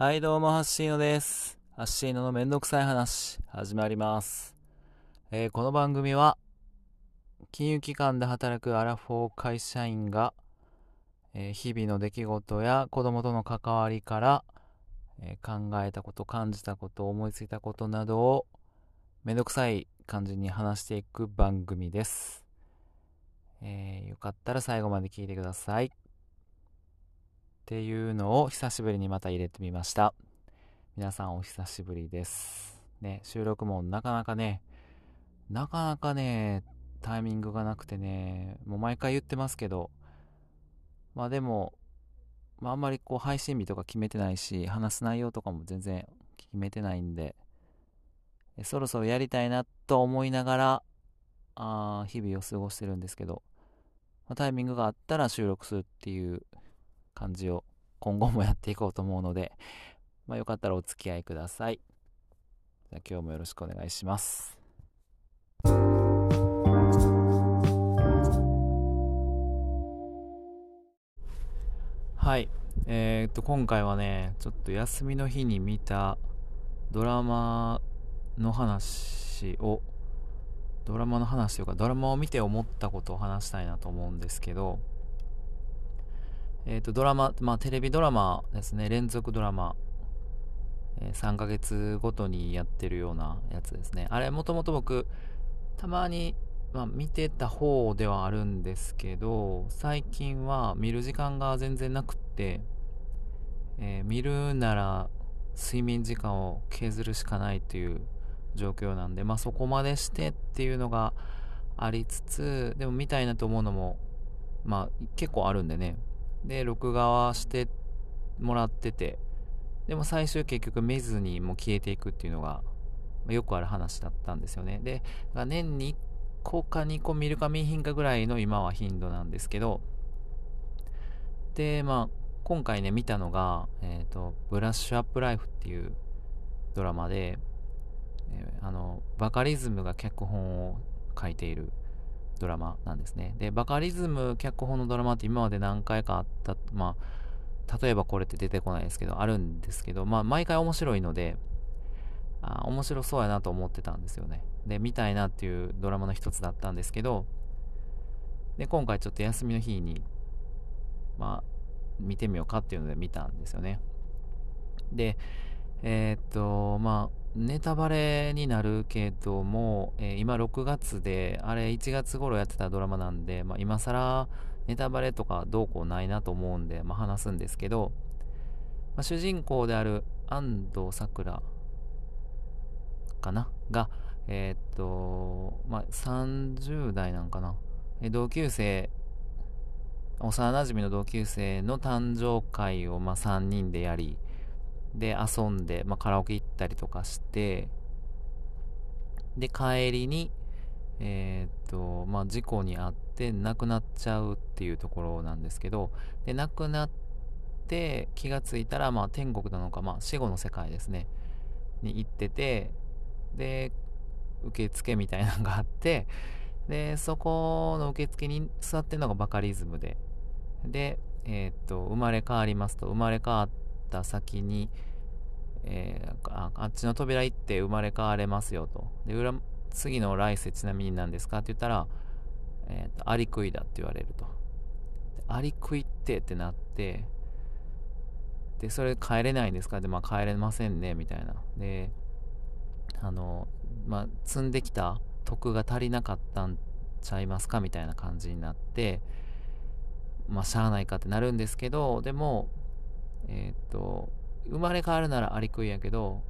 はい、どうも、ハッシーノです。ハッシーノのめんどくさい話、始まります。えーこの番組は、金融機関で働くアラフォー会社員が、えー日々の出来事や子供との関わりから、えー考えたこと、感じたこと、思いついたことなどを、めんどくさい感じに話していく番組です。えーよかったら最後まで聞いてください。っていうのを久しぶりにまた入れてみました。皆さんお久しぶりです。ね、収録もなかなかね、なかなかね、タイミングがなくてね、もう毎回言ってますけど、まあでも、まああんまりこう配信日とか決めてないし、話す内容とかも全然決めてないんで、そろそろやりたいなと思いながら、あ日々を過ごしてるんですけど、まあタイミングがあったら収録するっていう感じを今後もやっていこうと思うので、まあ、よかったらお付き合いください。じゃ今日もよろしくお願いします。はい。えーっと、今回はね、ちょっと休みの日に見たドラマの話を、ドラマの話というか、ドラマを見て思ったことを話したいなと思うんですけど、えー、とドラマ、まあ、テレビドラマですね。連続ドラマ、えー3ヶ月ごとにやってるようなやつですね。あれもともと僕たまに、まあ、見てた方ではあるんですけど最近は見る時間が全然なくって、えー見るなら睡眠時間を削るしかないという状況なんで、まあ、そこまでしてっていうのがありつつでも見たいなと思うのもまあ結構あるんでね。で録画はしてもらってて。でも最終結局見ずにもう消えていくっていうのがよくある話だったんですよね。で年に1個か2個見るか見ひんかぐらいの今は頻度なんですけど。でまあ今回ね見たのが、えーと「ブラッシュアップライフ」っていうドラマで、えーあのバカリズムが脚本を書いているドラマなんですね。で、バカリズム脚本のドラマって今まで何回かあった、まあ、例えばこれって出てこないですけど、あるんですけど、まあ、毎回面白いので、あ面白そうやなと思ってたんですよね。で、見たいなっていうドラマの一つだったんですけど、で、今回ちょっと休みの日に、まあ、見てみようかっていうので見たんですよね。で、えーっと、まあ、ネタバレになるけども、えー今6月で、あれ1月頃やってたドラマなんで、まあ、今更ネタバレとかどうこうないなと思うんで、まあ、話すんですけど、まあ、主人公である安藤サクラかな？が、えーっと、まあ、30代なんかな？え同級生、幼馴染の同級生の誕生会をまあ3人でやり、で遊んで、まあ、カラオケ行ったりとかしてで帰りにえーっとまあ事故に遭って亡くなっちゃうっていうところなんですけどで亡くなって気がついたらまあ天国なのかまあ死後の世界ですね。に行っててで受付みたいなのがあってでそこの受付に座ってるのがバカリズムで。でえーっと生まれ変わりますと生まれ変わってた先に、えーああっちの扉行って生まれ変われますよと。で、裏次の来世ちなみに何ですかって言ったら、えーと、アリクイだって言われると。アリクイってってなって、で、それ帰れないんですか？で、まあ帰れませんね、みたいな。で、あの、まあ、積んできた徳が足りなかったんちゃいますかみたいな感じになって、まあ、しゃあないかってなるんですけど、でも、えーっと、生まれ変わるならアリクイやけど、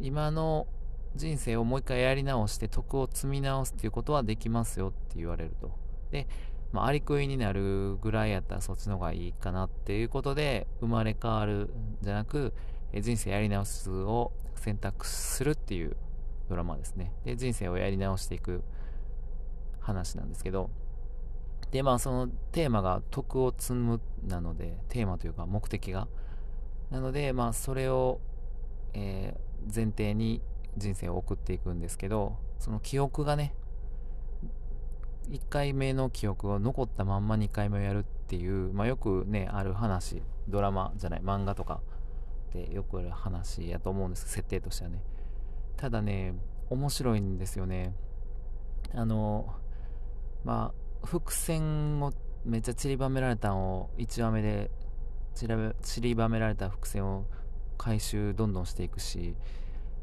今の人生をもう一回やり直して徳を積み直すっていうことはできますよって言われると。で、まあ、アリクイになるぐらいやったらそっちの方がいいかなっていうことで、生まれ変わるじゃなく、人生やり直すを選択するっていうドラマですね。で、人生をやり直していく話なんですけど、で、まあそのテーマが徳を積むなので、テーマというか目的が。なので、まあそれを、えー前提に人生を送っていくんですけど、その記憶がね、1回目の記憶を残ったまんま2回目をやるっていう、まあよくね、ある話、ドラマじゃない、漫画とかってよくある話やと思うんです設定としてはねただね面白いんですよねあのまあ伏線をめっちゃ散りばめられたのを1話目で散りばめられた伏線を回収どんどんしていくし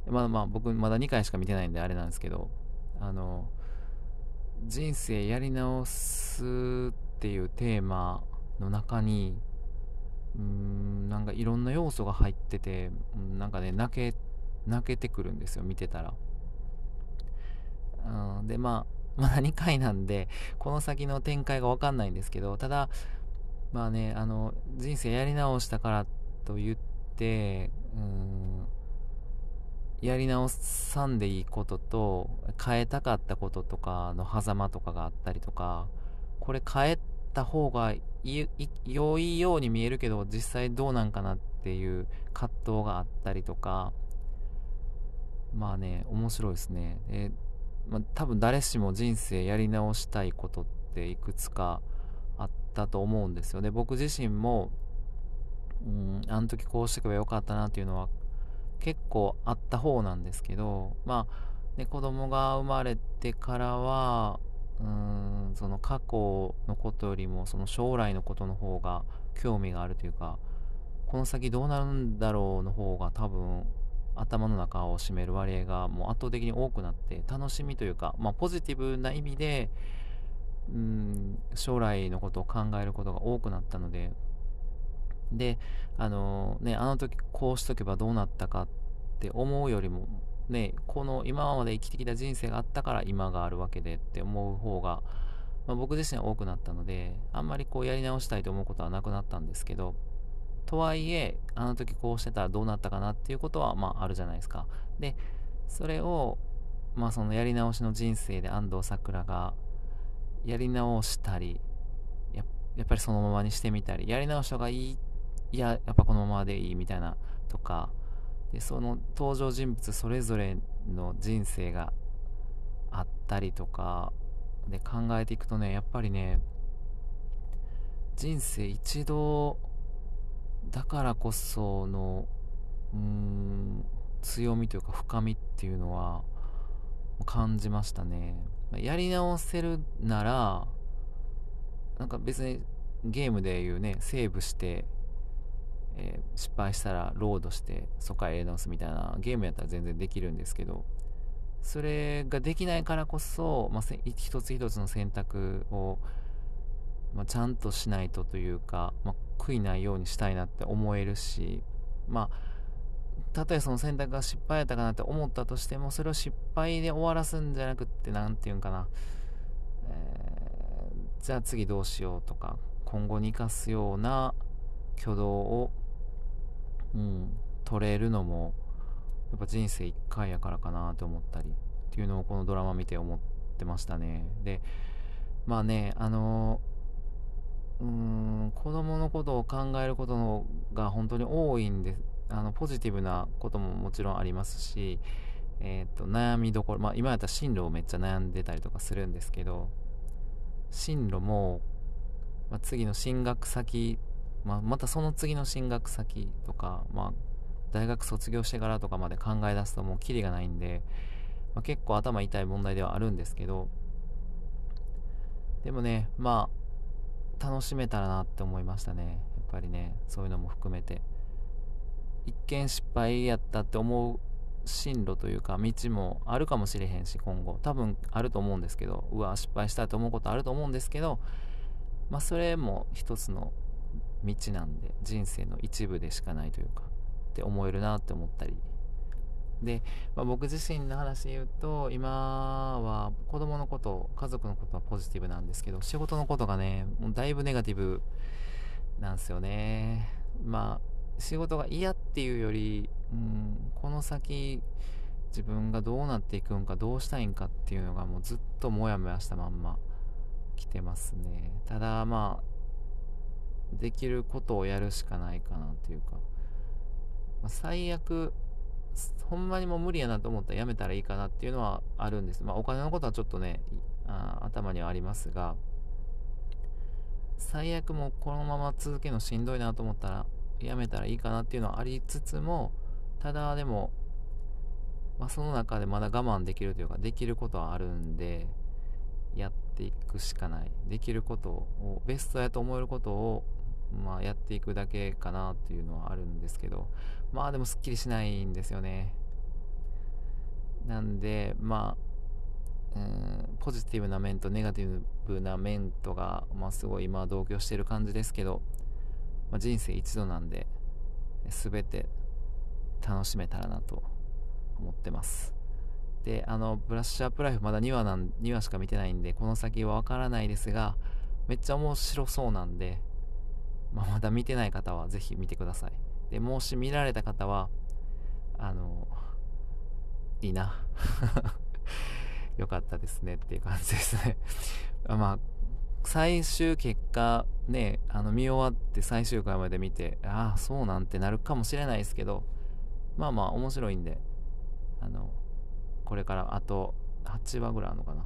まあまあ僕まだ2回しか見てないんであれなんですけどあの人生やり直すっていうテーマの中にうんなんかいろんな要素が入っててなんかね泣け泣けてくるんですよ見てたら。うんでまあまだ2回なんでこの先の展開が分かんないんですけどただまあねあの人生やり直したからと言ってうんやり直さんでいいことと変えたかったこととかの狭間とかがあったりとかこれ変えた方が良いように見えるけど実際どうなんかなっていう葛藤があったりとかまあね面白いですね。で、まあ、多分誰しも人生やり直したいことっていくつかあったと思うんですよね。僕自身もうんあの時こうしておけばよかったなっていうのは結構あった方なんですけどまあ、ね、子供が生まれてからはうーんその過去のことよりもその将来のことの方が興味があるというかこの先どうなるんだろうの方が多分頭の中を占める割合がもう圧倒的に多くなって楽しみというか、まあ、ポジティブな意味でうん将来のことを考えることが多くなったのでで、あのね、あの時こうしとけばどうなったかって思うよりも、ね、この今まで生きてきた人生があったから今があるわけでって思う方が、まあ、僕自身は多くなったので、あんまりこうやり直したいと思うことはなくなったんですけど、とはいえ、あの時こうしてたらどうなったかなっていうことは、まああるじゃないですか。で、それを、まあそのやり直しの人生で安藤サクラがやり直したりや、やっぱりそのままにしてみたり、やり直したがいいいややっぱこのままでいいみたいなとかでその登場人物それぞれの人生があったりとかで考えていくとねやっぱりね人生一度だからこそのうん強みというか深みっていうのは感じましたね。やり直せるならなんか別にゲームでいうねセーブしてえー、失敗したらロードしてそこからやり直すみたいなゲームやったら全然できるんですけどそれができないからこそ、まあ、一つ一つの選択を、まあ、ちゃんとしないとというか、まあ、悔いないようにしたいなって思えるしまあたとえその選択が失敗やったかなって思ったとしてもそれを失敗で終わらすんじゃなくって何て言うんかな、えー、じゃあ次どうしようとか今後に生かすような挙動をうん、取れるのもやっぱ人生1回やからかなと思ったりっていうのをこのドラマ見て思ってましたね。でまあねあのうーん子供のことを考えることが本当に多いんです。あのポジティブなことももちろんありますし、えーと、悩みどころ、まあ、今やったら進路をめっちゃ悩んでたりとかするんですけど進路も、まあ、次の進学先まあ、またその次の進学先とか、まあ、大学卒業してからとかまで考え出すともうキリがないんで、まあ、結構頭痛い問題ではあるんですけどでもねまあ楽しめたらなって思いましたね。やっぱりねそういうのも含めて。一見失敗やったって思う進路というか道もあるかもしれへんし今後。多分あると思うんですけどうわ失敗したと思うことあると思うんですけどまあそれも一つの道なんで人生の一部でしかないというかって思えるなって思ったりで、まあ、僕自身の話で言うと今は子供のこと家族のことはポジティブなんですけど仕事のことがねもうだいぶネガティブなんですよね。まあ仕事が嫌っていうより、うん、この先自分がどうなっていくんかどうしたいんかっていうのがもうずっとモヤモヤしたまんま来てますね。ただまあできることをやるしかないかなっていうか、まあ、最悪ほんまにもう無理やなと思ったらやめたらいいかなっていうのはあるんです。まあお金のことはちょっとね、あ頭にはありますが、最悪もこのまま続けるのしんどいなと思ったらやめたらいいかなっていうのはありつつもただでも、まあ、その中でまだ我慢できるというかできることはあるんでやっていくしかないできることをベストやと思えることをまあ、やっていくだけかなっていうのはあるんですけどまあでもすっきりしないんですよね。なんでまあうんポジティブな面とネガティブな面とが、まあ、すごい今同居してる感じですけど、まあ、人生一度なんで全て楽しめたらなと思ってます。であのブラッシュアップライフまだ2話なん2話しか見てないんでこの先はわからないですがめっちゃ面白そうなんでまあ、まだ見てない方はぜひ見てください。で、もし見られた方は、あの、いいな。よかったですねっていう感じですね まあ、最終結果ね、あの見終わって最終回まで見て、ああ、そうなんてなるかもしれないですけど、まあまあ面白いんで、あの、これからあと8話ぐらいあるのかな。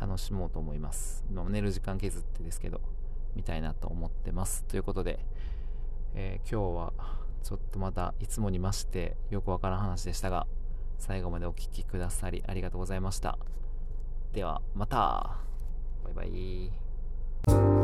楽しもうと思います。寝る時間削ってですけど。みたいなと思ってます。ということで、えー、今日はちょっとまたいつもに増してよくわからん話でしたが、最後までお聴きくださりありがとうございました。ではまたバイバイ。